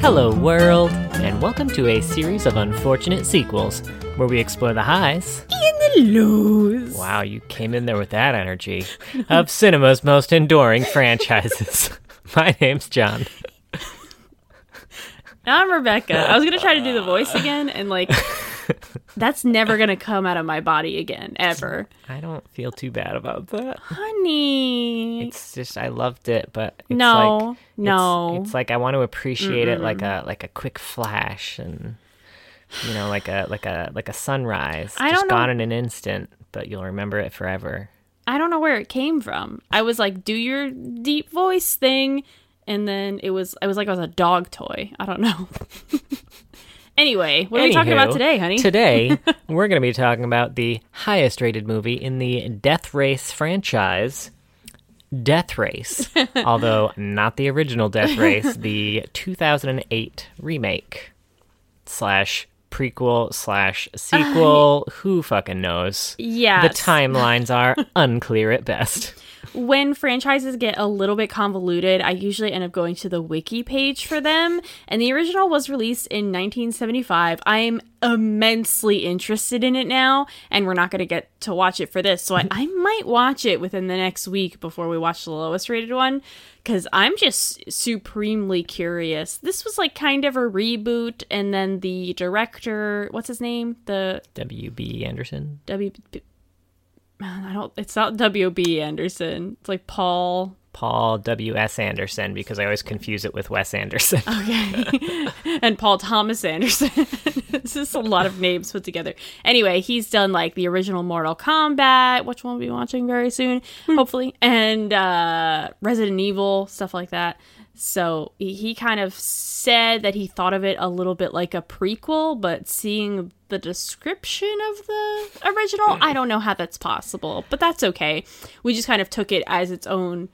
Hello, world, and welcome to a series of unfortunate sequels where we explore the highs. In the lows. Wow, you came in there with that energy of cinema's most enduring franchises. My name's John. I'm Rebecca. I was gonna try to do the voice again, and like, that's never gonna come out of my body again, ever. I don't feel too bad about that. Honey. It's just I loved it, but it's No, like, it's- no. It's, like I want to appreciate it like a like a quick flash and you know like a like a like a sunrise, I just don't know- gone in an instant, but you'll remember it forever. I don't know where it came from. I was like, do your deep voice thing, and then it was I was like I was a dog toy. I don't know. anyway, what are we talking about today, honey? Today, we're going to be talking about the highest rated movie in the Death Race franchise, Death Race. Although not the original Death Race, the 2008 remake slash prequel slash sequel. Uh, Who fucking knows? yeah. The timelines are unclear at best. when franchises get a little bit convoluted, I usually end up going to the wiki page for them. And the original was released in 1975. I am immensely interested in it now, and we're not going to get to watch it for this. So I, I might watch it within the next week before we watch the lowest rated one because I'm just supremely curious. This was like kind of a reboot, and then the director, what's his name? The W.B. Anderson. W. Man, I don't. It's not W. B. Anderson. It's like Paul. Paul W.S. Anderson, because I always confuse it with Wes Anderson. Okay. and Paul Thomas Anderson. it's just a lot of names put together. Anyway, he's done like the original Mortal Kombat, which we'll be watching very soon, hopefully, and uh, Resident Evil, stuff like that. So he, he kind of said that he thought of it a little bit like a prequel, but seeing the description of the original, I don't know how that's possible, but that's okay. We just kind of took it as its own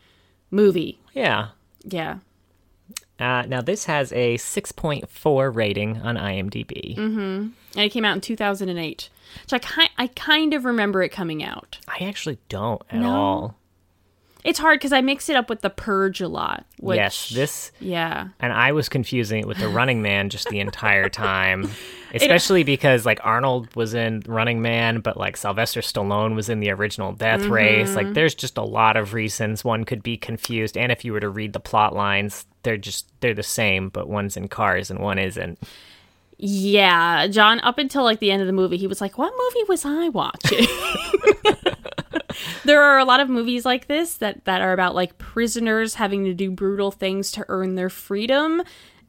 movie. yeah. Yeah. Uh, now, this has a 6.4 rating on IMDb. Hmm. and it came out in 2008 which I, ki- I kind of remember it coming out I actually don't at No? all. It's hard because i mix it up with the purge a lot which, yes, this, yeah and I was confusing it with the Running Man just the entire time, especially because like Arnold was in Running Man, but like Sylvester Stallone was in the original Death Mm-hmm. Race. Like, there's just a lot of reasons one could be confused, and if you were to read the plot lines, they're just they're the same, but one's in cars and one isn't. Yeah john up until like the end of the movie he was like what movie was i watching? There are a lot of movies like this that that are about like prisoners having to do brutal things to earn their freedom.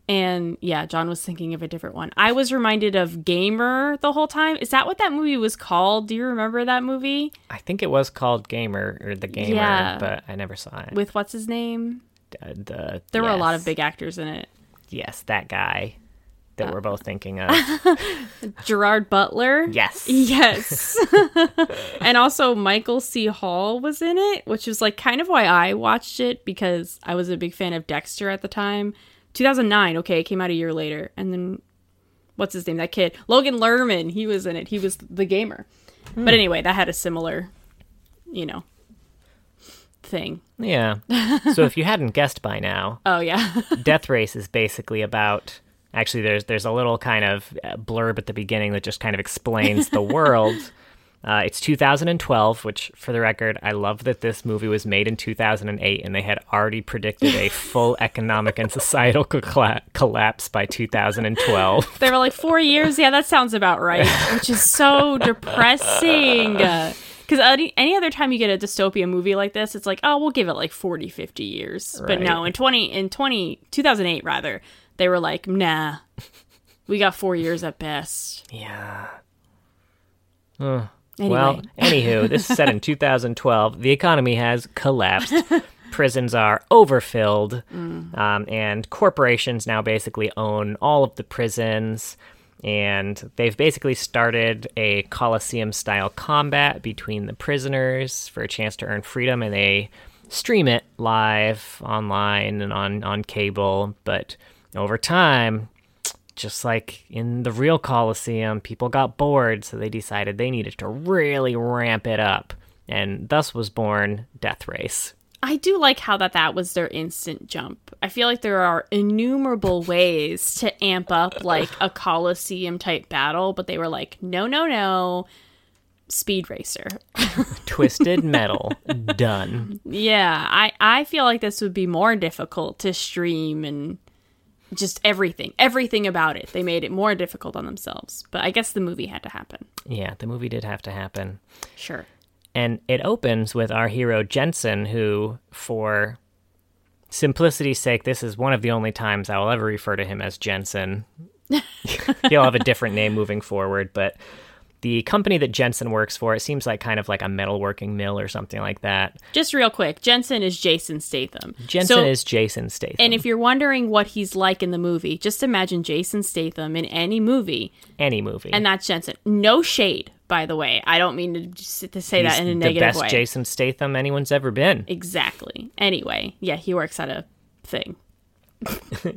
And yeah john was thinking of a different one. I was reminded of gamer the whole time. Is that what that movie was called? Do you remember that movie? I think it was called Gamer or the Gamer, Yeah. but I never saw it. with what's his name? Uh, the There were a lot of big actors in it. Yes, that guy that uh, we're both thinking of. Gerard Butler. yes. Yes. and also Michael C. Hall was in it, which was like kind of why I watched it because I was a big fan of Dexter at the time. 2009, okay, it came out a year later. And then what's his name? That kid, Logan Lerman, he was in it. He was the gamer. Hmm. But anyway, that had a similar, you know, thing. Yeah. So if you hadn't guessed by now, Oh yeah. Death Race is basically about actually there's there's a little kind of uh, blurb at the beginning that just kind of explains the world. Uh, it's 2012, which, for the record, I love that this movie was made in 2008 and they had already predicted a full economic and societal colla- collapse by 2012. They were like four years. Yeah, that sounds about right. Which is so depressing. Because any, any other time you get a dystopia movie like this, it's like, oh, we'll give it like 40, 50 years. But no, in 20, in 20, 2008 rather, they were like, nah, we got four years at best. Yeah. Uh, Anyway. Well, anywho, this is set in 2012. The economy has collapsed. Prisons are overfilled, um, and corporations now basically own all of the prisons. And they've basically started a Coliseum style combat between the prisoners for a chance to earn freedom, and they stream it live online and on, on cable. But over time, just like in the real Coliseum, people got bored, so they decided they needed to really ramp it up. And thus was born Death Race. I do like how that that was their instant jump. I feel like there are innumerable ways to amp up like a coliseum type battle, but they were like, no, no, no, speed racer. Twisted metal. Done. Yeah, I I feel like this would be more difficult to stream and just everything, everything about it. They made it more difficult on themselves. But I guess the movie had to happen. Yeah, the movie did have to happen. Sure. And it opens with our hero Jensen, who, for simplicity's sake, this is one of the only times I will ever refer to him as Jensen. He'll have a different name moving forward, but the company that Jensen works for, it seems like kind of like a metalworking mill or something like that. Just real quick, Jensen is Jason Statham. Jensen So- is Jason Statham. And if you're wondering what he's like in the movie, just imagine Jason Statham in any movie, any movie. and that's Jensen. No shade, by the way. I don't mean to, to say He's that in a negative way. the best way. Jason Statham anyone's ever been. Exactly. Anyway, yeah, he works at a thing. You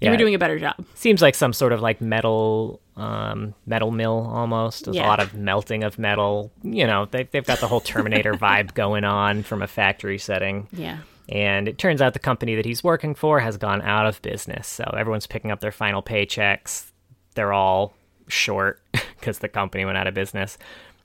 Yeah. were doing a better job. Seems like some sort of like metal um metal mill almost. There's Yeah. a lot of melting of metal. You know, they've they've got the whole Terminator vibe going on from a factory setting. Yeah. And it turns out the company that he's working for has gone out of business. So everyone's picking up their final paychecks. They're all short because the company went out of business.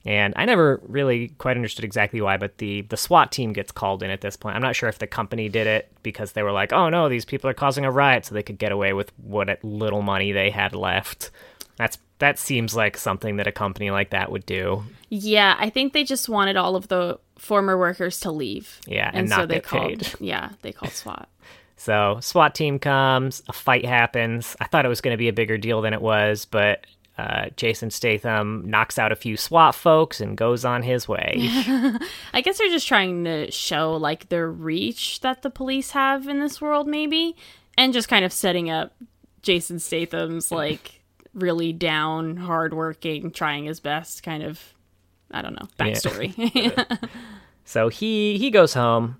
And I never really quite understood exactly why, but the, the SWAT team gets called in at this point. I'm not sure if the company did it because they were like, oh no, these people are causing a riot so they could get away with what little money they had left. That's that seems like something that a company like that would do. Yeah, I think they just wanted all of the former workers to leave. Yeah, and not get called. paid. Yeah, they called SWAT. So SWAT team comes, a fight happens. I thought it was going to be a bigger deal than it was, but uh, Jason Statham knocks out a few SWAT folks and goes on his way. I guess they're just trying to show like the reach that the police have in this world, maybe, and just kind of setting up Jason Statham's like really down, hardworking, trying his best kind of. I don't know backstory. so he he goes home.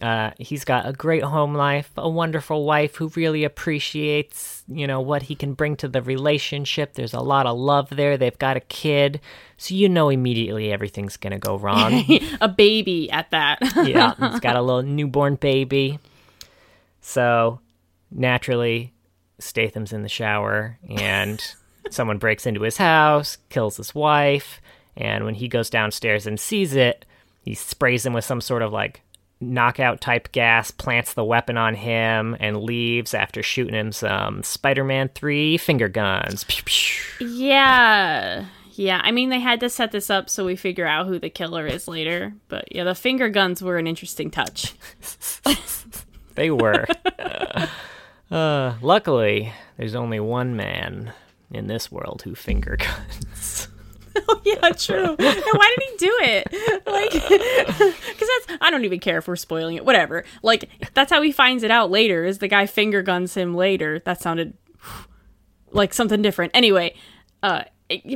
Uh, he's got a great home life, a wonderful wife who really appreciates, you know, what he can bring to the relationship. There's a lot of love there. They've got a kid, so you know immediately everything's gonna go wrong. a baby at that. yeah, he's got a little newborn baby. So naturally, Statham's in the shower and someone breaks into his house, kills his wife, and when he goes downstairs and sees it, he sprays him with some sort of like knockout type gas, plants the weapon on him, and leaves after shooting him some Spider Man 3 finger guns. Yeah. Yeah, I mean they had to set this up so we figure out who the killer is later. But yeah, the finger guns were an interesting touch. They were. uh, luckily, there's only one man in this world who finger guns. Oh yeah, true. and why did he do it? Like, because that's I don't even care if we're spoiling it. Whatever. Like that's how he finds it out later. Is the guy finger guns him later? That sounded like something different. Anyway, uh,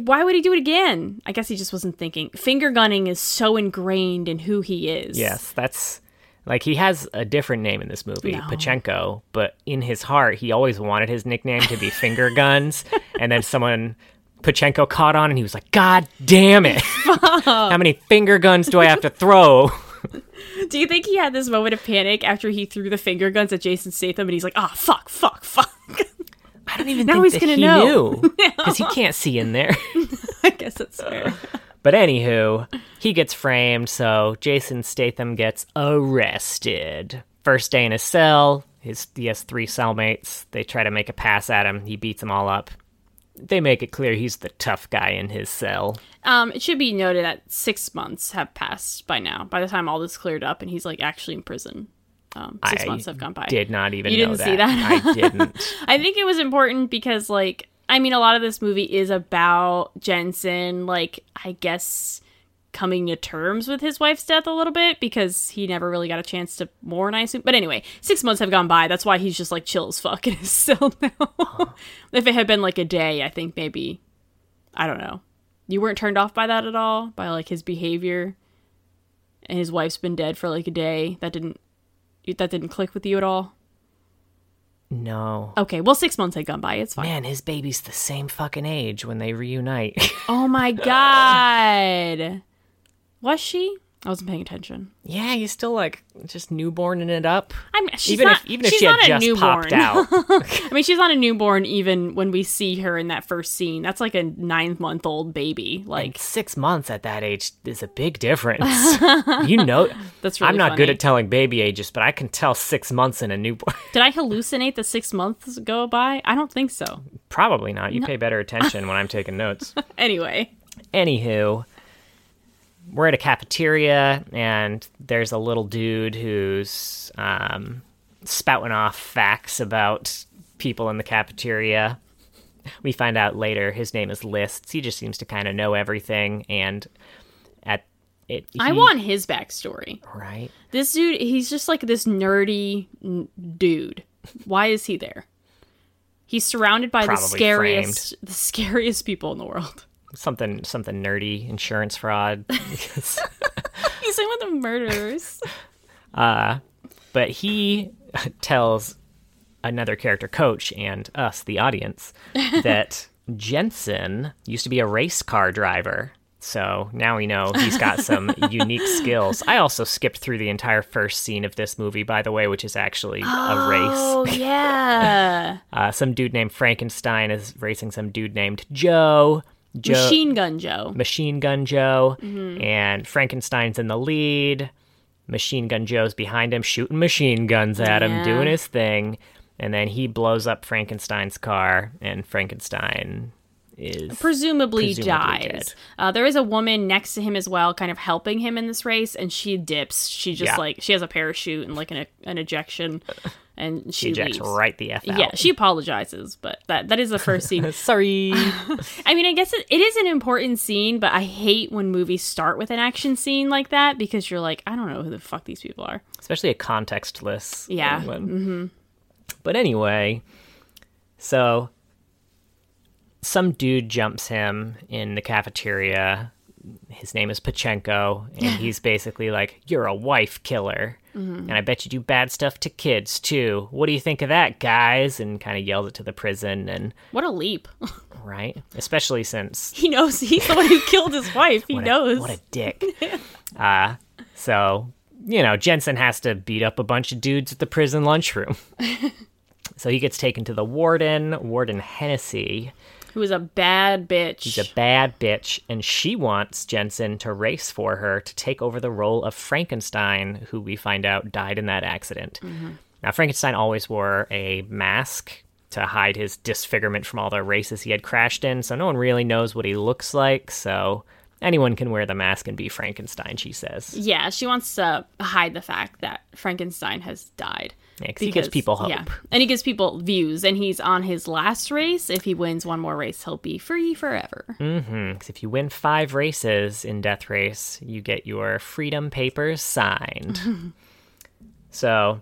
why would he do it again? I guess he just wasn't thinking. Finger gunning is so ingrained in who he is. Yes, that's like he has a different name in this movie, No. Pachenko, but in his heart, he always wanted his nickname to be Finger Guns. and then someone, Pachenko, caught on and he was like, God damn it. How many finger guns do I have to throw? Do you think he had this moment of panic after he threw the finger guns at Jason Statham and he's like, ah, fuck, fuck, fuck. I don't even Now think he's gonna he know. knew because he can't see in there. I guess that's fair. But anywho, he gets framed, so Jason Statham gets arrested. First day in his cell, his he has three cellmates. They try to make a pass at him. He beats them all up. They make it clear he's the tough guy in his cell. Um, it should be noted that six months have passed by now. By the time all this cleared up and he's like actually in prison, um, six I months have gone by. Did not even You didn't see that? I didn't. I think it was important because, like, I mean, a lot of this movie is about Jensen, like, I guess coming to terms with his wife's death a little bit because he never really got a chance to mourn, I assume. But anyway, six months have gone by. That's why he's just like chill as fuck in his cell now. if it had been like a day, I think maybe, I don't know. You weren't turned off by that at all? By like his behavior? And his wife's been dead for like a day. That didn't, that didn't click with you at all? No. Okay, well, six months had gone by. It's fine. Man, his baby's the same fucking age when they reunite. Oh my god. Was she? I wasn't paying attention. Yeah, he's still like just newborning it up. I'm she's even not, if even if she had a just newborn. popped out. I mean, she's not a newborn even when we see her in that first scene. That's like a nine month old baby. Like like six months at that age is a big difference. you know, That's really I'm not good at telling baby ages, but I can tell six months in a newborn. Did I hallucinate the six months go by? I don't think so. Probably not. You pay better attention when I'm taking notes. Anyway, Anywho, we're at a cafeteria, and there's a little dude who's um, spouting off facts about people in the cafeteria. We find out later his name is Lists. He just seems to kind of know everything, and at it, I want his backstory. right. This dude, he's just like this nerdy n- dude. Why is he there? He's surrounded by the Probably scariest, the scariest people in the world. Something something nerdy insurance fraud. He's in with the murderers. but he tells another character coach and us the audience that jensen used to be a race car driver. So now we know he's got some unique skills. I also skipped through the entire first scene of this movie by the way which is actually a race. Oh yeah, uh, some dude named frankenstein is racing some dude named joe joe Machine Gun Joe. Machine Gun Joe, and Frankenstein's in the lead. Machine Gun Joe's behind him, shooting machine guns at him, doing his thing, and then he blows up Frankenstein's car, and Frankenstein is presumably, Presumably dies. Uh, there is a woman next to him as well, kind of helping him in this race, and she dips. She just Yeah. like she has a parachute and like an, an ejection, and she ejects leaves. right the f out. Yeah, she apologizes, but that that is the first scene. Sorry. I mean, I guess it, it is an important scene, but I hate when movies start with an action scene like that because you're like, I don't know who the fuck these people are. Especially a contextless. Yeah. Mm-hmm. But anyway, so some dude jumps him in the cafeteria. His name is Pachenko, and he's basically like, You're a wife killer. And I bet you do bad stuff to kids too. What do you think of that, guys? And kind of yells it to the prison. And, What a leap! right? Especially since he knows he's the one who killed his wife. He what a- knows. what a dick. uh, so, you know, Jensen has to beat up a bunch of dudes at the prison lunchroom. so he gets taken to the warden, Warden Hennessy. Who is a bad bitch? She's a bad bitch, and she wants Jensen to race for her to take over the role of Frankenstein, who we find out died in that accident. Mm-hmm. Now, Frankenstein always wore a mask to hide his disfigurement from all the races he had crashed in, so no one really knows what he looks like, so anyone can wear the mask and be Frankenstein, she says. yeah, she wants to hide the fact that Frankenstein has died. Yeah, 'cause he gives people hope. Yeah, and he gives people views, and he's on his last race. If he wins one more race, he'll be free forever. Mm. 'Cause if you win five races in Death Race, you get your freedom papers signed. so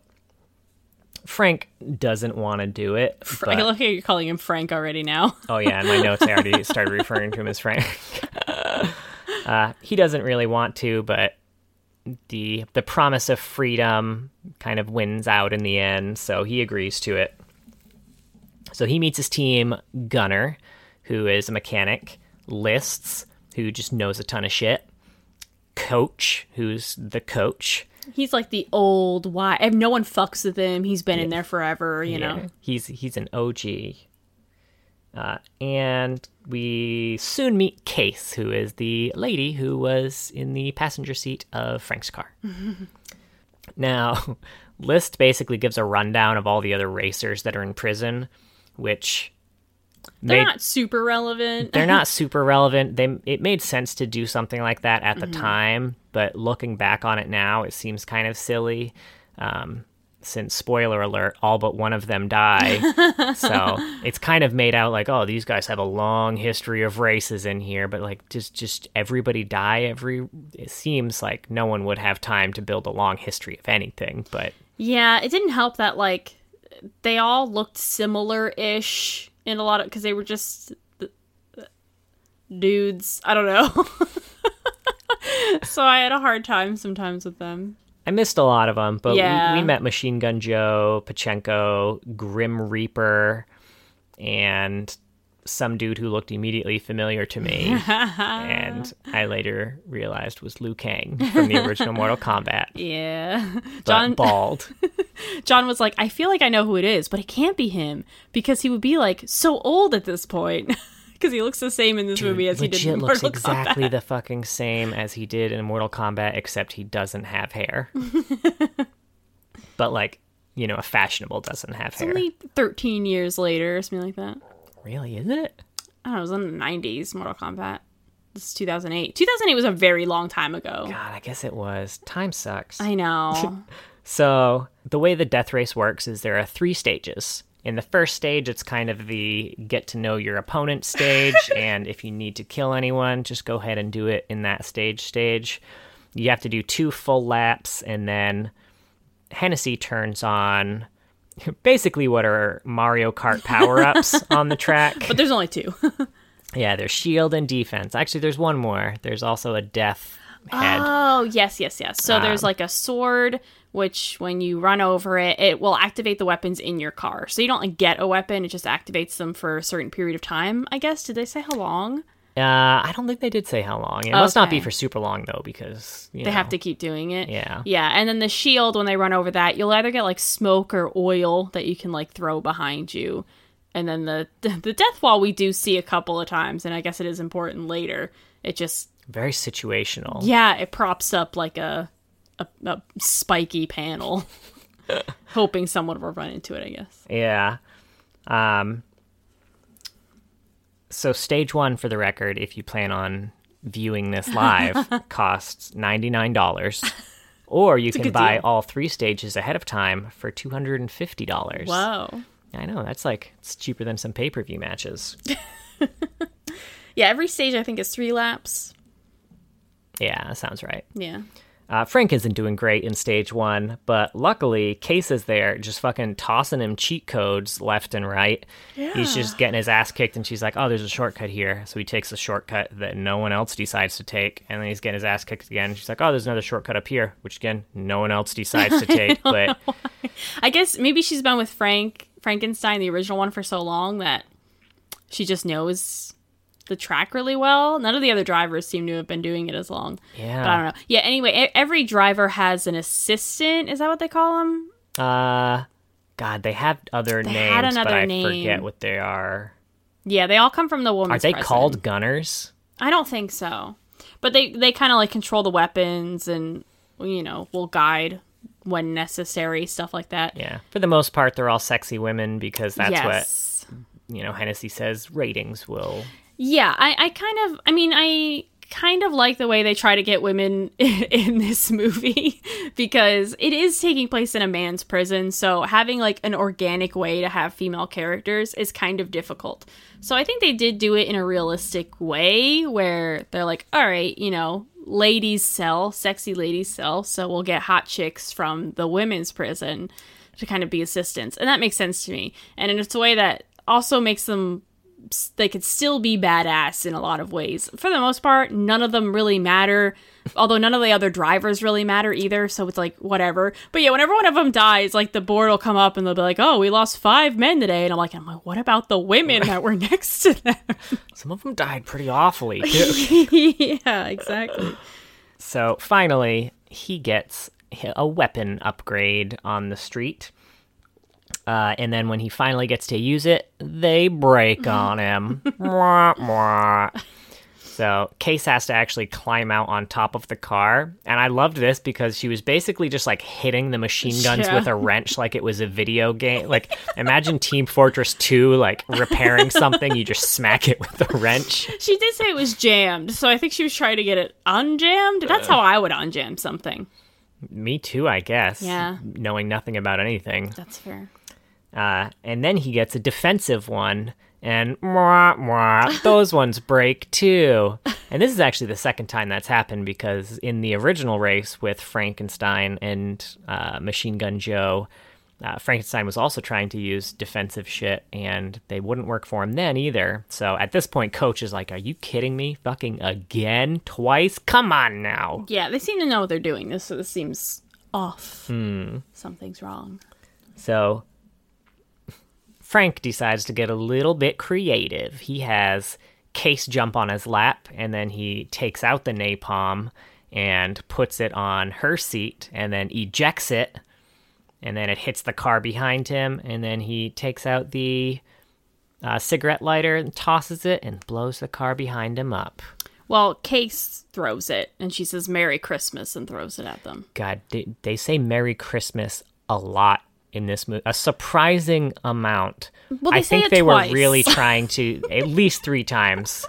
Frank doesn't want to do it. I but- love how you're calling him Frank already now. oh yeah, in my notes I already started referring to him as Frank. uh, he doesn't really want to, but the the promise of freedom kind of wins out in the end, so he agrees to it. So he meets his team Gunner, who is a mechanic, Lists, who just knows a ton of shit, Coach, who's the coach. He's like the old why. If no one fucks with him, he's been in there forever. You know. He's he's an OG. Uh, and we soon meet Case, who is the lady who was in the passenger seat of Frank's car. now, List basically gives a rundown of all the other racers that are in prison, which They're made- not super relevant. they're not super relevant. They it made sense to do something like that at the time, but looking back on it now, it seems kind of silly. Um, since spoiler alert, all but one of them die, so it's kind of made out like, oh, these guys have a long history of races in here, but like, just just everybody die every. It seems like no one would have time to build a long history of anything, but Yeah, it didn't help that like they all looked similar-ish in a lot of because they were just dudes. I don't know. so I had a hard time sometimes with them. I missed a lot of them, but Yeah. we, we met Machine Gun Joe, Pachenko, Grim Reaper, and some dude who looked immediately familiar to me, and I later realized was Liu Kang from the original Mortal Kombat, Yeah. John bald. John was like, I feel like I know who it is, but it can't be him because he would be like so old at this point. Because he looks the same in this movie as he did in looks exactly Kombat. the fucking same as he did in Mortal Kombat, except he doesn't have hair. but like, you know, a fashionable doesn't have hair. Only 13 years later, or something like that. Really, is it? I don't know, it was in the 90s, Mortal Kombat. This is 2008. 2008 was a very long time ago. God, I guess it was. Time sucks. I know. So, the way the death race works is there are three stages. In the first stage, it's kind of the get to know your opponent stage, and if you need to kill anyone, just go ahead and do it in that stage stage. You have to do two full laps, and then Hennessy turns on basically what are Mario Kart power ups on the track. but there's only two. Yeah, there's shield and defense. Actually, there's one more. There's also a death head. Oh, yes, yes, yes. So there's Um, like a sword, which when you run over it, it will activate the weapons in your car. So you don't like get a weapon; it just activates them for a certain period of time. I guess. Did they say how long? Uh, I don't think they did say how long. It must not be for super long though, because you They know, have to keep doing it. Yeah. Yeah, and then the shield when they run over that, you'll either get like smoke or oil that you can like throw behind you. And then the the death wall we do see a couple of times and I guess it is important later. It just very situational. yeah, it props up like a a, a spiky panel. hoping someone will run into it, I guess. Yeah. Um. So stage one, for the record, if you plan on viewing this live, costs ninety nine dollars, or you can buy deal. all three stages ahead of time for two hundred and fifty dollars. Wow! I know that's like it's cheaper than some pay per view matches. Yeah, every stage I think is 3 laps. yeah, that sounds right. Yeah. Uh, Frank isn't doing great in stage one, but luckily, Case is there, just fucking tossing him cheat codes left and right. Yeah. He's just getting his ass kicked, and she's like, "Oh, there's a shortcut here." So he takes a shortcut that no one else decides to take, and then he's getting his ass kicked again. She's like, "Oh, there's another shortcut up here," which again, no one else decides to take. But I guess maybe she's been with Frank Frankenstein, the original one, for so long that she just knows the track really well. None of the other drivers seem to have been doing it as long. Yeah. But I don't know. Yeah. Anyway, every driver has an assistant. Is that what they call them? uh, God, they have other They names, had but another I name. forget what they are. Yeah, they all come from the Are they called gunners? I don't think so. But they they kind of like control the weapons and you know will guide when necessary, stuff like that. Yeah, for the most part, they're all sexy women because that's yes. what you know. Hennessy says ratings will Yeah, I, I kind of, I mean, I kind of like the way they try to get women in this movie because it is taking place in a man's prison. So having like an organic way to have female characters is kind of difficult. So I think they did do it in a realistic way where they're like, all right, you know, ladies sell, sexy ladies sell. So we'll get hot chicks from the women's prison to kind of be assistants. And that makes sense to me. And it's a way that also makes them they could still be badass in a lot of ways. For the most part, none of them really matter. Although none of the other drivers really matter either, so it's like whatever. But yeah, whenever one of them dies, like the board will come up and they'll be like, "Oh, we lost five men today," and I'm like, "I'm like, what about the women that were next to them?" Some of them died pretty awfully, too. yeah, exactly. so finally, he gets a weapon upgrade on the street. Uh, and then when he finally gets to use it, they break on him. Mwah, mwah. So Case has to actually climb out on top of the car. And I loved this because she was basically just like hitting the machine guns Yeah. with a wrench like it was a video game. Like imagine Team Fortress 2 like repairing something, you just smack it with a wrench. She did say it was jammed, so I think she was trying to get it unjammed. That's how I would unjam something. Me too, I guess. Yeah. Knowing nothing about anything. That's fair. Uh, and then he gets a defensive one, and mwah, mwah, those ones break too. And this is actually the second time that's happened because in the original race with Frankenstein and uh, Machine Gun Joe, uh, Frankenstein was also trying to use defensive shit, and they wouldn't work for him then either. So at this point, Coach is like, "Are you kidding me? Fucking again? Twice? Come on now!" Yeah, they seem to know what they're doing. This this seems off. Something's wrong. So Frank decides to get a little bit creative. He has Case jump on his lap, and then he takes out the napalm and puts it on her seat, and then ejects it, and then it hits the car behind him, and then he takes out the uh, cigarette lighter and tosses it and blows the car behind him up. Well, Case throws it, and she says "Merry Christmas" and throws it at them. God, they, they say Merry Christmas a lot in this movie, a surprising amount. Well, they I say think it they twice. were really trying to at least three times.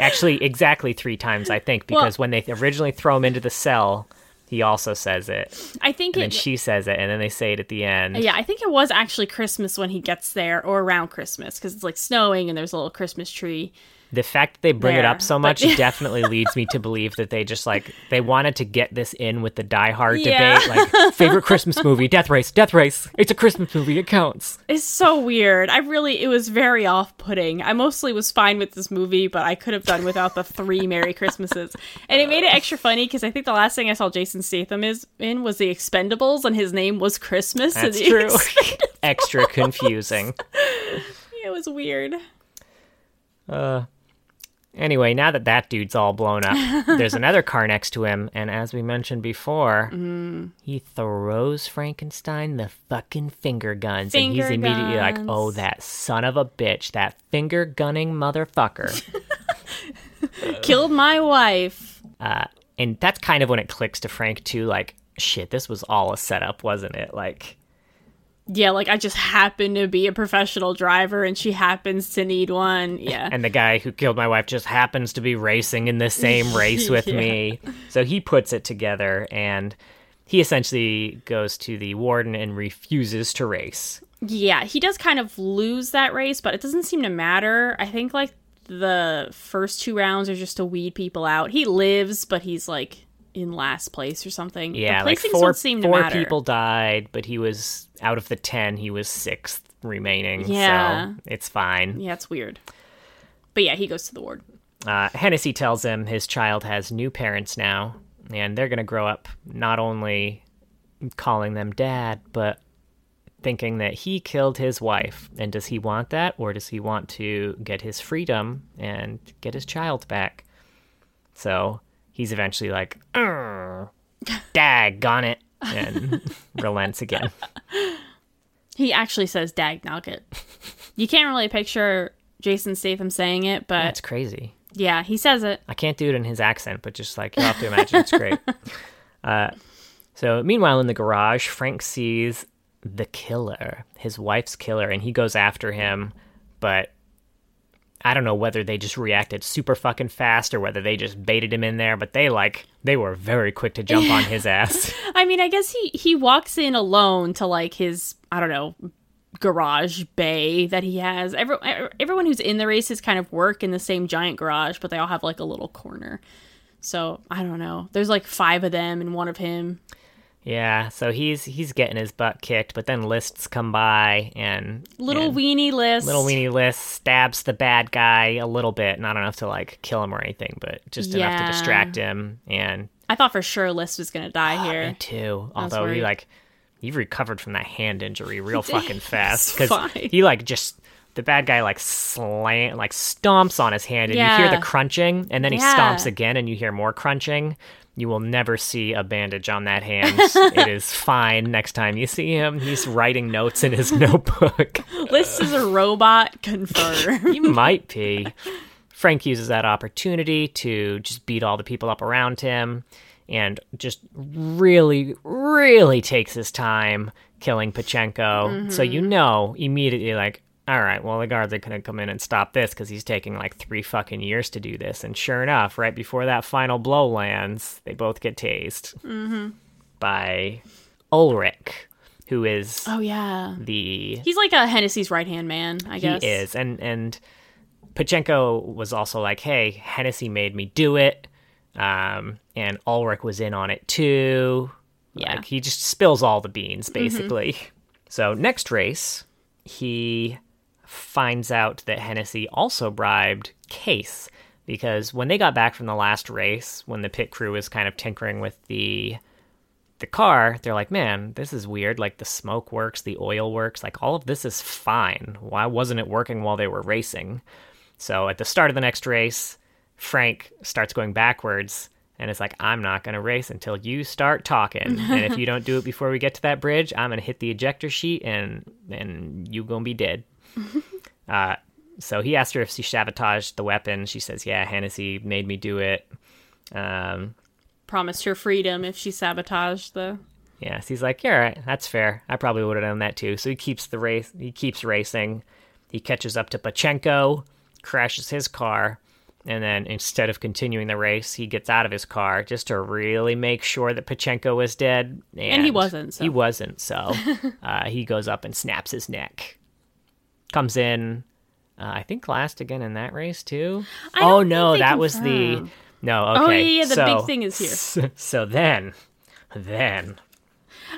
Actually, exactly three times, I think, because when they originally throw him into the cell, he also says it, I think and then it. she says it, and then they say it at the end. yeah, I think it was actually Christmas when he gets there, or around Christmas, because it's like snowing and there's a little Christmas tree. The fact that they bring it up so but- much definitely leads me to believe that they just like they wanted to get this in with the Die Hard Yeah. debate, like favorite Christmas movie, Death Race, Death Race. It's a Christmas movie, it counts. It's so weird. I really, it was very off putting. I mostly was fine with this movie, but I could have done without the three Merry Christmases. And it made it extra funny because I think the last thing I saw Jason Statham is in was The Expendables, and his name was Christmas. That's true. Extra confusing. it was weird. Uh, Anyway, now that that dude's all blown up, there's another car next to him, and as we mentioned before, Mm-hmm. he throws Frankenstein the fucking finger guns, and he's immediately like, "Oh, that son of a bitch, that finger gunning motherfucker." Killed my wife. uh, and that's kind of when it clicks to Frank too. Like, shit, this was all a setup, wasn't it? Like, Yeah, like I just happen to be a professional driver, and she happens to need one. Yeah. and the guy who killed my wife just happens to be racing in the same race with Yeah. me. So he puts it together and he essentially goes to the warden and refuses to race. Yeah, he does kind of lose that race, but it doesn't seem to matter. I think like the first two rounds are just to weed people out. He lives, but he's like in last place or something. Yeah, the like four, don't seem to four people died, but he was out of the 10, he was sixth remaining. Yeah. So it's fine. Yeah, it's weird. But yeah, he goes to the ward. Uh, Hennessy tells him his child has new parents now, and they're going to grow up not only calling them dad, but thinking that he killed his wife. And does he want that, or does he want to get his freedom and get his child back? So he's eventually like, "Arr, dag on it, and relents again. He actually says "dag nugget." You can't really picture Jason Statham saying it, but That's crazy. yeah, he says it. I can't do it in his accent, but just like you'll have to imagine it's great. Uh, so meanwhile, in the garage, Frank sees the killer, his wife's killer, and he goes after him. But I don't know whether they just reacted super fucking fast or whether they just baited him in there. But they like they were very quick to jump on his ass. I mean, I guess he he walks in alone to like his I don't know garage bay that he has. Every, everyone who's in the races kind of work in the same giant garage, but they all have like a little corner. So I don't know. There's like five of them and one of him. Yeah, so he's he's getting his butt kicked. But then lists come by and Little and weenie list. Little weenie list stabs the bad guy a little bit, not enough to like kill him or anything, but just enough to distract him. And I thought for sure List was gonna die ah, me here. too. I Although he like he recovered from that hand injury real fucking fast because he like just the bad guy like slam like stomps on his hand and you hear the crunching and then he Yeah. stomps again and you hear more crunching. You will never see a bandage on that hand. it is fine next time you see him. He's writing notes in his notebook. List is a robot. Confirm. He might be. Frank uses that opportunity to just beat all the people up around him and just really, really takes his time killing Pachenko. So you mm-hmm. know immediately, like, all right, well, the guards are going to come in and stop this because he's taking like three fucking years to do this. And sure enough, right before that final blow lands, they both get tased by Ulrich, who is oh yeah. the He's like a Hennessy's right hand man, I guess. he is, and and Pachenko was also like, "Hey, Hennessy made me do it," um, and Ulrich was in on it too. Yeah. like, he just spills all the beans basically. So next race, he finds out that Hennessy also bribed Case because when they got back from the last race, when the pit crew was kind of tinkering with the the car, they're like, man, this is weird. Like the smoke works, the oil works, like all of this is fine. Why wasn't it working while they were racing? So at the start of the next race, Frank starts going backwards and it's like, I'm not going to race until you start talking. and if you don't do it before we get to that bridge, I'm going to hit the ejector sheet and, and you going to be dead. uh, so he asked her if she sabotaged the weapon. She says, yeah, Hennessy made me do it. Um, Promised her freedom if she sabotaged the. yeah, so he's like, yeah, all right, that's fair. I probably would have done that too. So he keeps the race. He keeps racing. He catches up to Pachenko, crashes his car, and then instead of continuing the race, he gets out of his car just to really make sure that Pachenko was dead. And, he wasn't, so. He wasn't. So uh, he goes up and snaps his neck. Comes in, uh, I think last again in that race too. Oh no, that was the no. Oh, Okay, yeah, yeah, the so- big thing is here. So, so then, then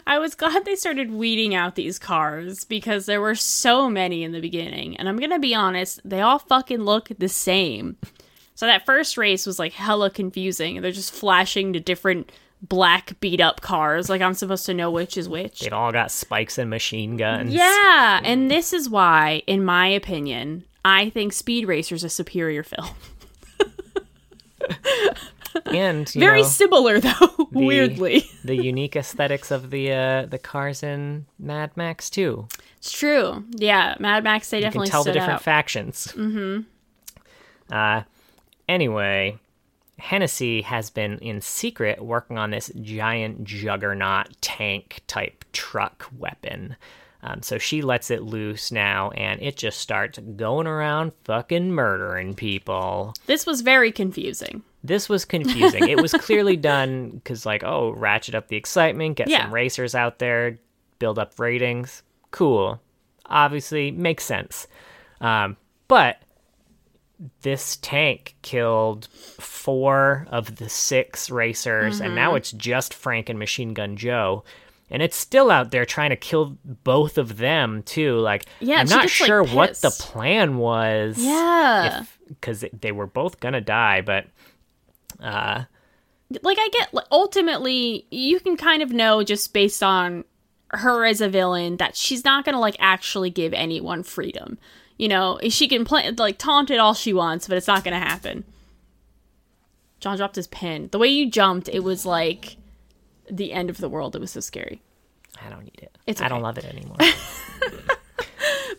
I was glad they started weeding out these cars because there were so many in the beginning. And I'm going to be honest, they all fucking look the same. So that first race was like hella confusing. They're just flashing to different black beat up cars. Like I'm supposed to know which is which. They'd all got spikes and machine guns. Yeah. And this is why, in my opinion, I think Speed Racer's a superior film. and you Very know, similar, though, weirdly. the unique aesthetics of the uh, the cars in Mad Max too. It's true. Yeah. Mad Max, they You can definitely tell the different out. factions. Mm-hmm. Uh, anyway, Hennessy has been in secret working on this giant juggernaut tank type truck weapon. Um, so she lets it loose now, and it just starts going around fucking murdering people. this was very confusing. this was confusing. it was clearly done because, like, oh, ratchet up the excitement, get Yeah. some racers out there, build up ratings. Cool. Obviously, makes sense. Um, but this tank killed four of the six racers, and Mm-hmm. now it's just Frank and Machine Gun Joe. And it's still out there trying to kill both of them too. Like, Yeah, I'm not gets, like, sure what the plan was Yeah. because they were both gonna die, but uh, like I get like, ultimately you can kind of know just based on her as a villain that she's not going to like actually give anyone freedom. You know, she can play like taunt it all she wants, but it's not going to happen. John dropped his pen. The way you jumped, it was like the end of the world. It was so scary. I don't need it. It's I don't love it anymore.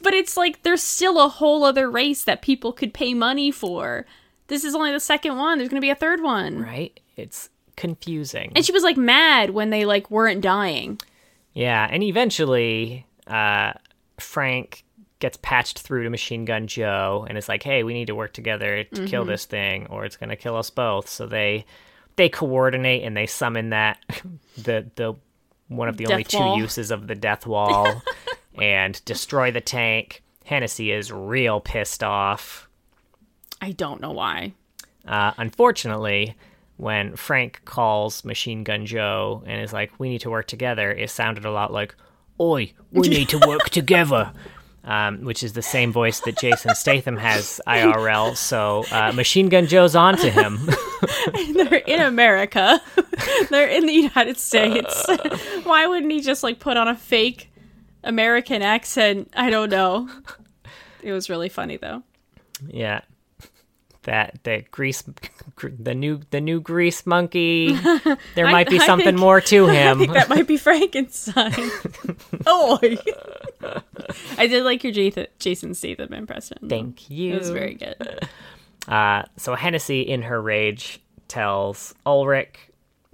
But it's like there's still a whole other race that people could pay money for. This is only the second one. There's going to be a third one. right? It's confusing. And she was like mad when they like weren't dying. yeah, and eventually, uh, Frank gets patched through to Machine Gun Joe and is like, "Hey, we need to work together to kill Mm-hmm. this thing, or it's gonna kill us both." So they they coordinate and they summon that the the one of the only Death two uses of the death wall and destroy the tank. Hennessy is real pissed off. I don't know why. Uh, unfortunately, when Frank calls Machine Gun Joe and is like, "We need to work together," it sounded a lot like, "Oi, we need to work together," um, which is the same voice that Jason Statham has IRL. So uh, Machine Gun Joe's on to him. They're in America. They're in the United States. why wouldn't he just like put on a fake American accent? I don't know. It was really funny though. yeah, that that grease, the new the new grease monkey. There I- might be something think- more to him. that might be Frankenstein. oh, I did like your Jason, Jason Statham impression. Thank you. It was very good. Uh, so Hennessy, in her rage, tells Ulrich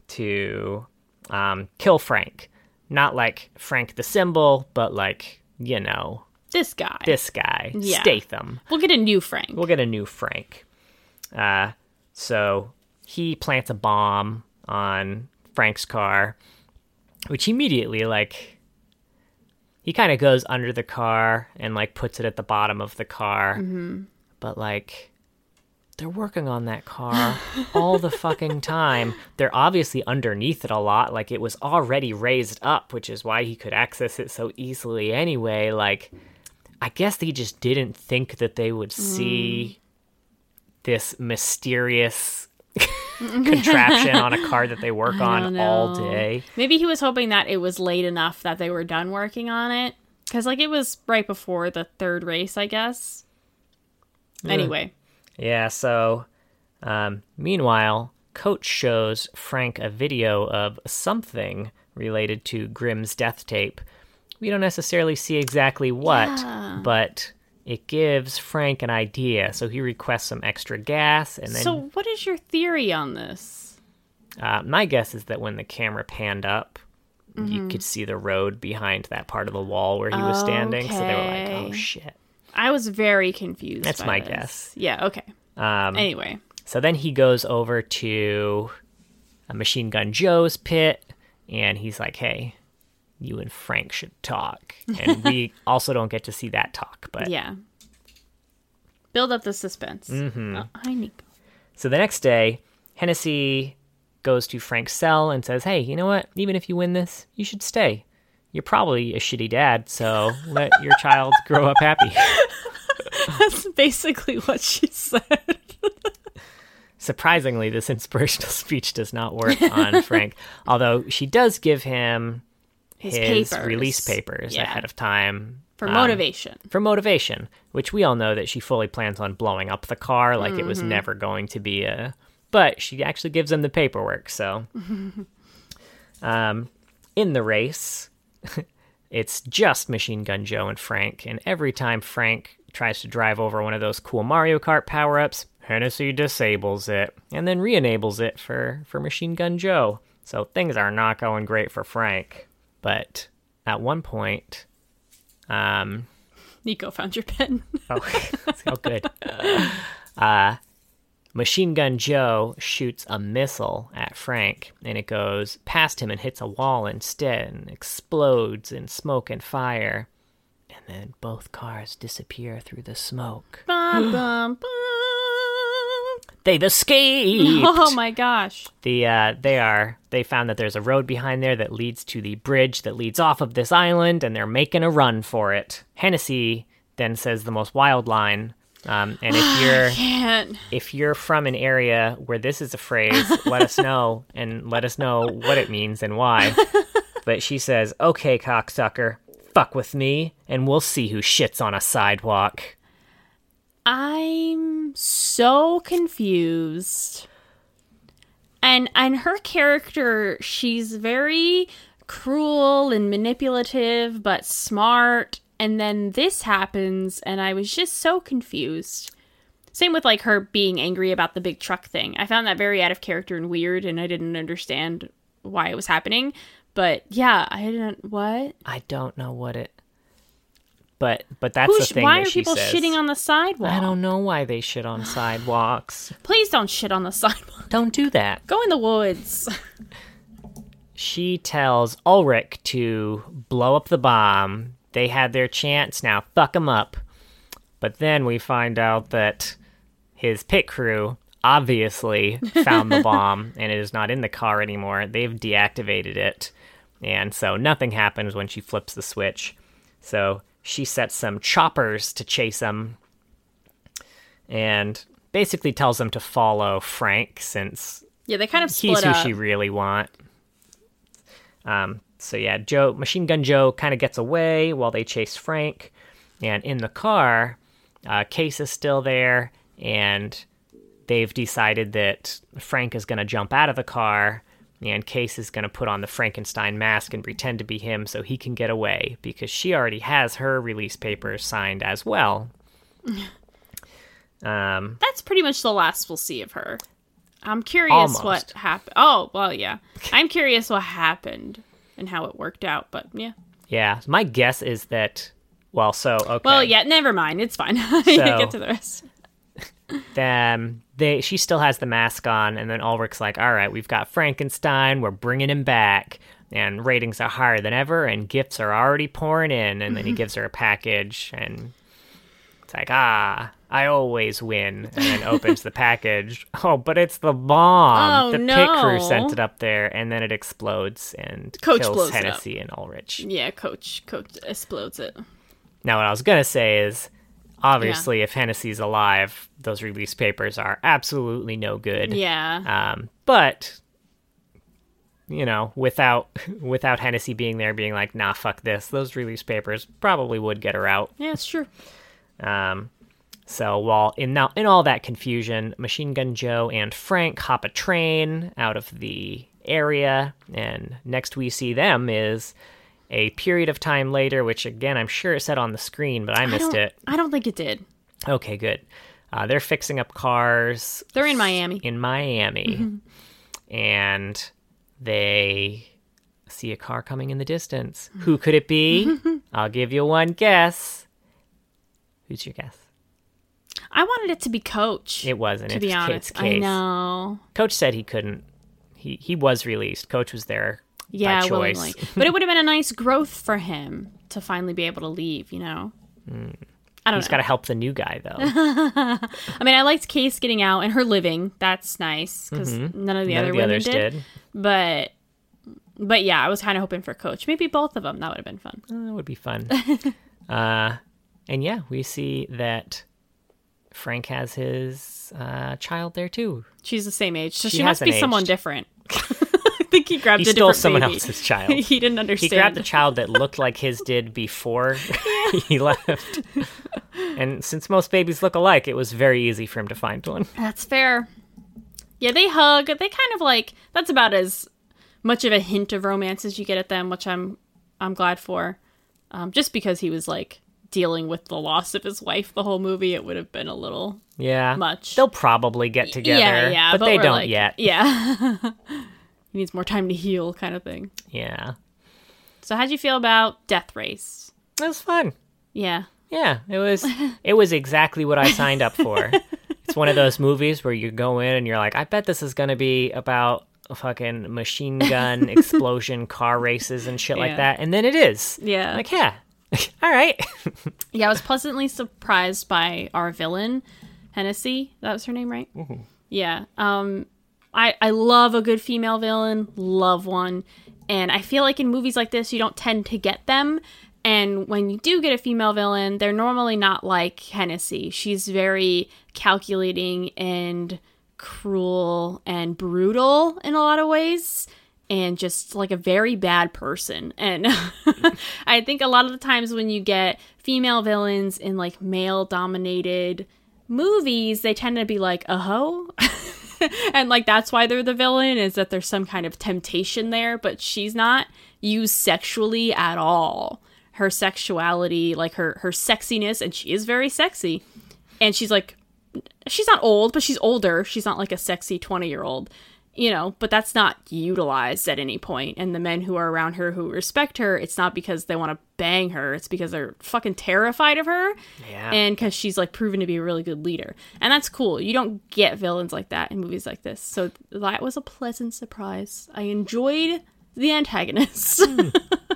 to um, kill Frank. Not like Frank the symbol, but like, you know, This guy. this guy, Yeah. Statham. We'll get a new Frank. We'll get a new Frank. Uh, so he plants a bomb on Frank's car, which immediately, like, he kind of goes under the car and, like, puts it at the bottom of the car. But, like, they're working on that car all the fucking time. They're obviously underneath it a lot. Like, it was already raised up, which is why he could access it so easily anyway. Like, I guess they just didn't think that they would see this mysterious contraption on a car that they work on all day. Maybe he was hoping that it was late enough that they were done working on it. Because, like, it was right before the third race, I guess. Anyway. Yeah, so um, meanwhile, Coach shows Frank a video of something related to Grimm's death tape. We don't necessarily see exactly what, Yeah. but it gives Frank an idea. So he requests some extra gas, and then So, what is your theory on this? uh, my guess is that when the camera panned up, Mm-hmm. you could see the road behind that part of the wall where he was standing. So they were like, "Oh shit." I was very confused. That's my this. guess. Yeah, okay. Um, Anyway. So then he goes over to a Machine Gun Joe's pit and he's like, hey, you and Frank should talk. And we also don't get to see that talk. But Yeah. Build up the suspense. Mm-hmm. Oh, hi, Nico. so the next day, Hennessy goes to Frank's cell and says, hey, you know what? Even if you win this, you should stay. You're probably a shitty dad, so let your child grow up happy. That's basically what she said. Surprisingly, this inspirational speech does not work on Frank, although she does give him His his, papers. release papers Yeah. ahead of time For um, motivation. for motivation, which we all know that she fully plans on blowing up the car, like it was Mm-hmm. never going to be a. But she actually gives him the paperwork. So, um, in the race, it's just Machine Gun Joe and Frank, and every time Frank tries to drive over one of those cool Mario Kart power ups, Hennessy disables it and then re-enables it for for Machine Gun Joe. So things are not going great for Frank. But at one point, um, Nico found your pen. Oh, oh good. Uh, Machine Gun Joe shoots a missile at Frank, and it goes past him and hits a wall instead, and explodes in smoke and fire. And then both cars disappear through the smoke. Bum, bum, bum. They've escaped. Oh my gosh. The uh, they are they found that there's a road behind there that leads to the bridge that leads off of this island, and they're making a run for it. Hennessy then says the most wild line. Um, and if you're if you're from an area where this is a phrase, let us know and let us know what it means and why. But she says, "Okay, cocksucker, fuck with me, and we'll see who shits on a sidewalk." I'm so confused. And and her character, she's very cruel and manipulative but smart and then this happens and I was just so confused. Same with like her being angry about the big truck thing. I found that very out of character and weird and I didn't understand why it was happening. But yeah, I didn't what? I don't know what it, but but that's Who the thing why are people says. shitting on the sidewalk? I don't know why they shit on sidewalks. Please don't shit on the sidewalk. Don't do that. Go in the woods. She tells Ulrich to blow up the bomb. They had their chance, now fuck them up. But then we find out that his pit crew obviously found the bomb and it is not in the car anymore. They've deactivated it. And so nothing happens when she flips the switch. So she sets some choppers to chase them and basically tells them to follow Frank since Yeah, they kind of he's who up. she really want. Um, so yeah, Joe, Machine Gun Joe, kind of gets away while they chase Frank, and in the car, uh, Case is still there, and they've decided that Frank is going to jump out of the car, and Case is going to put on the Frankenstein mask and pretend to be him so he can get away because she already has her release papers signed as well. um, That's pretty much the last we'll see of her. I'm curious Almost. what happened. Oh, well, yeah. I'm curious what happened and how it worked out, but yeah. yeah, my guess is that. Well, so okay. Well, yeah, never mind. It's fine. So- get to the rest. them they she still has the mask on and then ulrich's like all right we've got frankenstein we're bringing him back and ratings are higher than ever and gifts are already pouring in. And then he gives her a package and it's like ah i always win and then opens the package. Oh but it's the bomb. Oh, the pit crew sent it up there and then it explodes and Coach kills blows it up. hennessy and ulrich. Yeah, coach coach explodes it. now, what I was gonna say is, obviously, if Hennessy's alive, those release papers are absolutely no good. Yeah. Um, but you know, without without Hennessy being there, being like, "Nah, fuck this," those release papers probably would get her out. yeah, it's true. Um, so while in now in all that confusion, Machine Gun Joe and Frank hop a train out of the area, and next we see them is a period of time later, which again I'm sure it said on the screen, but I I missed don't, it. I don't think it did. Okay, good. Uh, they're fixing up cars They're in Miami. in Miami, and they see a car coming in the distance. Who could it be? I'll give you one guess. Who's your guess? I wanted it to be Coach. It wasn't. to it's be Kate's honest, I know. Coach said he couldn't. He he was released. Coach was there Yeah, willingly. but it would have been a nice growth for him to finally be able to leave. You know. I don't He's got to help the new guy though. I mean, I liked Case getting out and her living. That's nice because none of the Mm-hmm. None other of the women did. did. But but yeah, I was kind of hoping for Coach. Maybe both of them. That would have been fun. Uh, that would be fun. uh, and yeah, we see that Frank has his uh, child there too. She's the same age, so she, She must be hasn't someone different. Think he grabbed He a stole someone baby. else's child. he didn't understand. He grabbed a child that looked like his did before he left. And since most babies look alike, it was very easy for him to find one. That's fair. Yeah, they hug. They kind of like that's about as much of a hint of romance as you get at them, which I'm I'm glad for. Um, just because he was like dealing with the loss of his wife the whole movie, it would have been a little Yeah. much. They'll probably get together, yeah, yeah, but, they don't like- yet. Yeah, he needs more time to heal, kind of thing. Yeah. So, how'd you feel about Death Race? It was fun. Yeah, Yeah, it was it was exactly what I signed up for. it's one of those movies where you go in and you're like, I bet this is gonna be about a fucking machine gun explosion car races and shit Yeah. like that. And then it is. yeah, Like, yeah. All right. yeah. I was pleasantly surprised by our villain, Hennessy. That was her name, right? Yeah. Um, I I love a good female villain. Love one, and I feel like in movies like this, you don't tend to get them. And when you do get a female villain, they're normally not like Hennessy. She's very calculating and cruel and brutal in a lot of ways and just like a very bad person. And I think a lot of the times when you get female villains in like male dominated movies, they tend to be like a hoe. and like that's why they're the villain is that there's some kind of temptation there, but she's not used sexually at all. Her sexuality, like her her sexiness, and she is very sexy. And she's like she's not old, but she's older. She's not like a sexy 20 year old, you know, but that's not utilized at any point. And the men who are around her who respect her, it's not because they want to bang her, it's because they're fucking terrified of her. Yeah. And because she's like proven to be a really good leader. And that's cool. You don't get villains like that in movies like this. So that was a pleasant surprise. I enjoyed the antagonists. Hmm.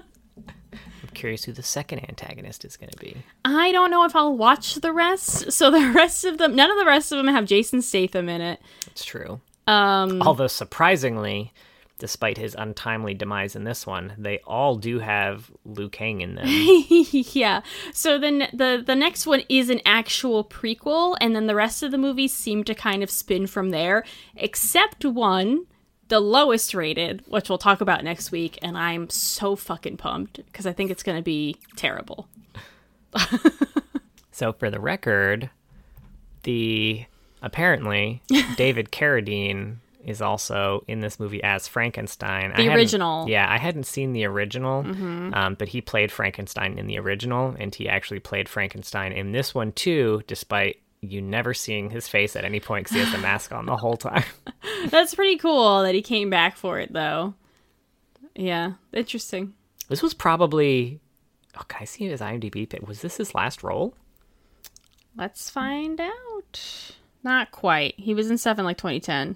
I'm curious who the second antagonist is gonna be. I don't know if I'll watch the rest. So the rest of them, none of the rest of them have Jason Statham in it. It's true. Um, Although surprisingly, despite his untimely demise in this one, they all do have Liu Kang in them. yeah. So then the the next one is an actual prequel, and then the rest of the movies seem to kind of spin from there, except one, the lowest rated, which we'll talk about next week. And I'm so fucking pumped because I think it's going to be terrible. So for the record, the apparently David Carradine is also in this movie as Frankenstein. The I original. Yeah, I hadn't seen the original, um, but he played Frankenstein in the original, and he actually played Frankenstein in this one too, despite you never seeing his face at any point because he has the mask on the whole time. That's pretty cool that he came back for it, though. Yeah, interesting. This was probably. Oh, can I see his IMDb? Was this his last role? Let's find out. Not quite. He was in Seven like 2010,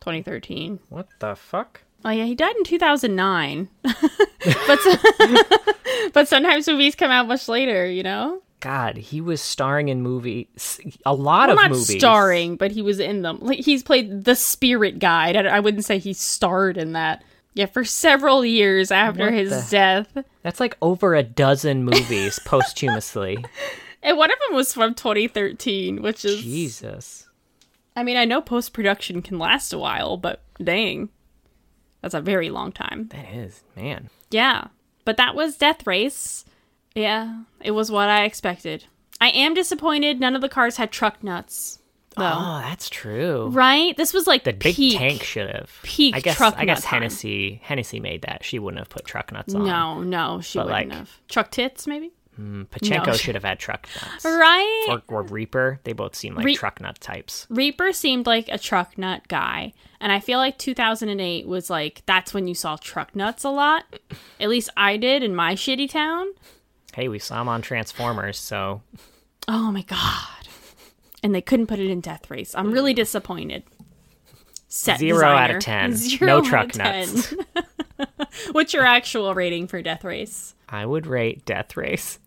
2013. What the fuck? Oh yeah, he died in 2009. but but sometimes movies come out much later, you know. God, he was starring in movies, a lot Well, of not movies. starring, but he was in them. Like he's played the Spirit Guide. I, I wouldn't say he starred in that. Yeah, for several years after What his the- death. That's like over a dozen movies posthumously. And one of them was from 2013, which is. Jesus. I mean, I know post production can last a while, but dang. That's a very long time. That is, man. Yeah. But that was Death Race. Yeah, it was what I expected. I am disappointed none of the cars had truck nuts. Though. Oh, that's true. Right? This was like The big tank should have. peak I guess. truck I guess time. Hennessy. Hennessy made that. She wouldn't have put truck nuts on. No, no, she But, wouldn't like- have. Truck tits, maybe? Mm, Pachenko No. should have had truck nuts. Right? Or, or Reaper. They both seem like Re- truck nut types. Reaper seemed like a truck nut guy. And I feel like 2008 was like, that's when you saw truck nuts a lot. At least I did in my shitty town. Hey, we saw him on Transformers, so Oh my God. And they couldn't put it in Death Race. I'm really disappointed. Set Zero out of 10. Zero No truck nuts. What's your actual rating for Death Race? I would rate Death Race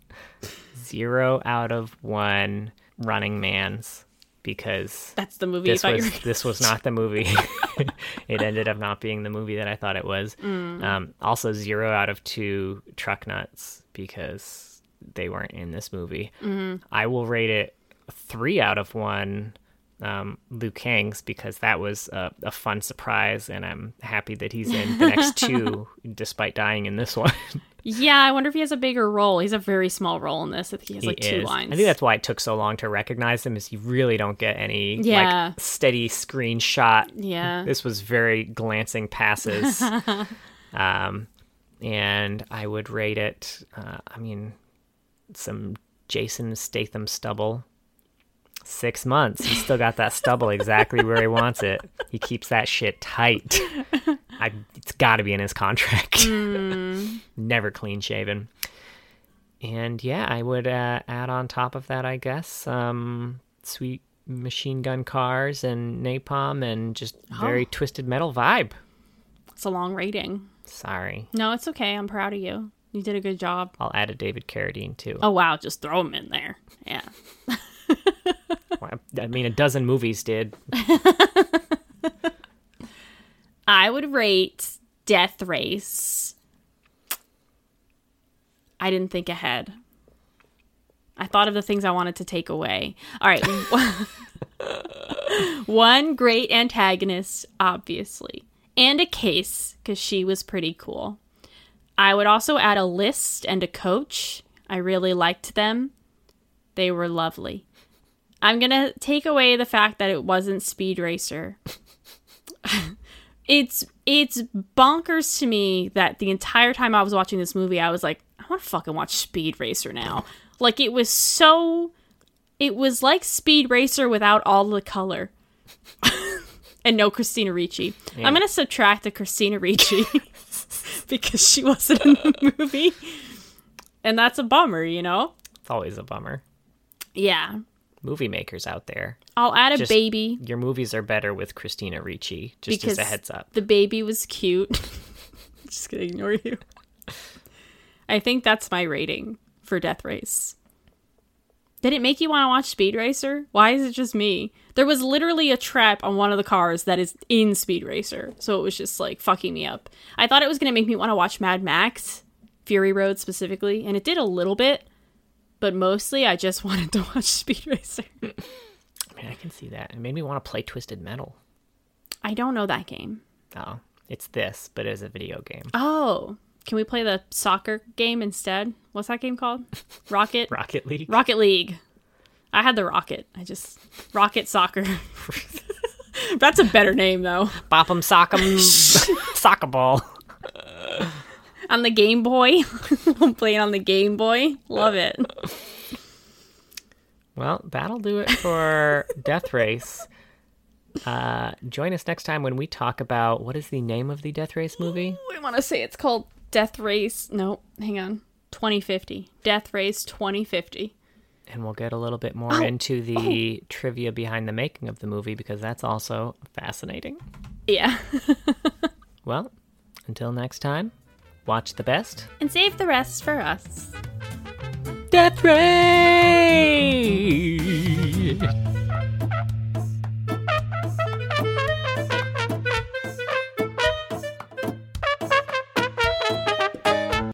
zero out of one running man's because That's the movie this was this was not the movie. it ended up not being the movie that I thought it was. Mm. Um, also, zero out of two truck nuts because they weren't in this movie. Mm-hmm. I will rate it three out of one. Um, Liu Kang's because that was a, a fun surprise, and I'm happy that he's in the next two, despite dying in this one. Yeah, I wonder if he has a bigger role. He's a very small role in this. I think he has He like two is. lines. I think that's why it took so long to recognize him, is you really don't get any Yeah. like steady screenshot Yeah. this was very glancing passes. um, and I would rate it, uh, I mean, some Jason Statham stubble. Six months. He's still got that stubble exactly where he wants it. He keeps that shit tight. I, it's got to be in his contract. Never clean shaven. And yeah, I would uh, add on top of that, I guess, um, sweet machine gun cars and napalm and just very twisted metal vibe. It's a long rating. Sorry. No, it's okay. I'm proud of you. You did a good job. I'll add a David Carradine too. Oh wow, just throw him in there. Yeah. I mean, a dozen movies did. I would rate Death Race. I didn't think ahead. I thought of the things I wanted to take away. All right. One great antagonist, obviously, and a case, because she was pretty cool. I would also add a list and a coach. I really liked them. They were lovely. I'm going to take away the fact that it wasn't Speed Racer it's it's bonkers to me that the entire time I was watching this movie, I was like, I want to fucking watch Speed Racer now. Like it was so, it was like Speed Racer without all the color, and no Christina Ricci. I'm gonna subtract the Christina Ricci because she wasn't in the movie, and that's a bummer, you know. It's always a bummer. Yeah, Movie makers out there, I'll add a Just- baby. your movies are better with Christina Ricci. Just because as a heads up. the baby was cute. Just gonna ignore you. I think that's my rating for Death Race. Did it make you want to watch Speed Racer? Why is it just me? There was literally a trap on one of the cars that is in Speed Racer, so it was just like fucking me up. I thought it was gonna make me want to watch Mad Max, Fury Road specifically, and it did a little bit, but mostly I just wanted to watch Speed Racer. I mean, I can see that. It made me want to play Twisted Metal. I don't know that game. Oh, it's this, but it is a video game. Oh, can we play the soccer game instead? What's that game called? Rocket? Rocket League. Rocket League. I had the Rocket. I just Rocket Soccer. That's a better name though. Bop 'em, sock 'em, soccer ball. On the Game Boy. I'm playing on the Game Boy. Love it. Well, that'll do it for Death Race. Uh, join us next time when we talk about what is the name of the Death Race movie? I want to say it's called Death Race. No, hang on. 2050. Death Race 2050. And we'll get a little bit more into the trivia behind the making of the movie because that's also fascinating. Yeah. Well, until next time, watch the best, and save the rest for us. Death Ray!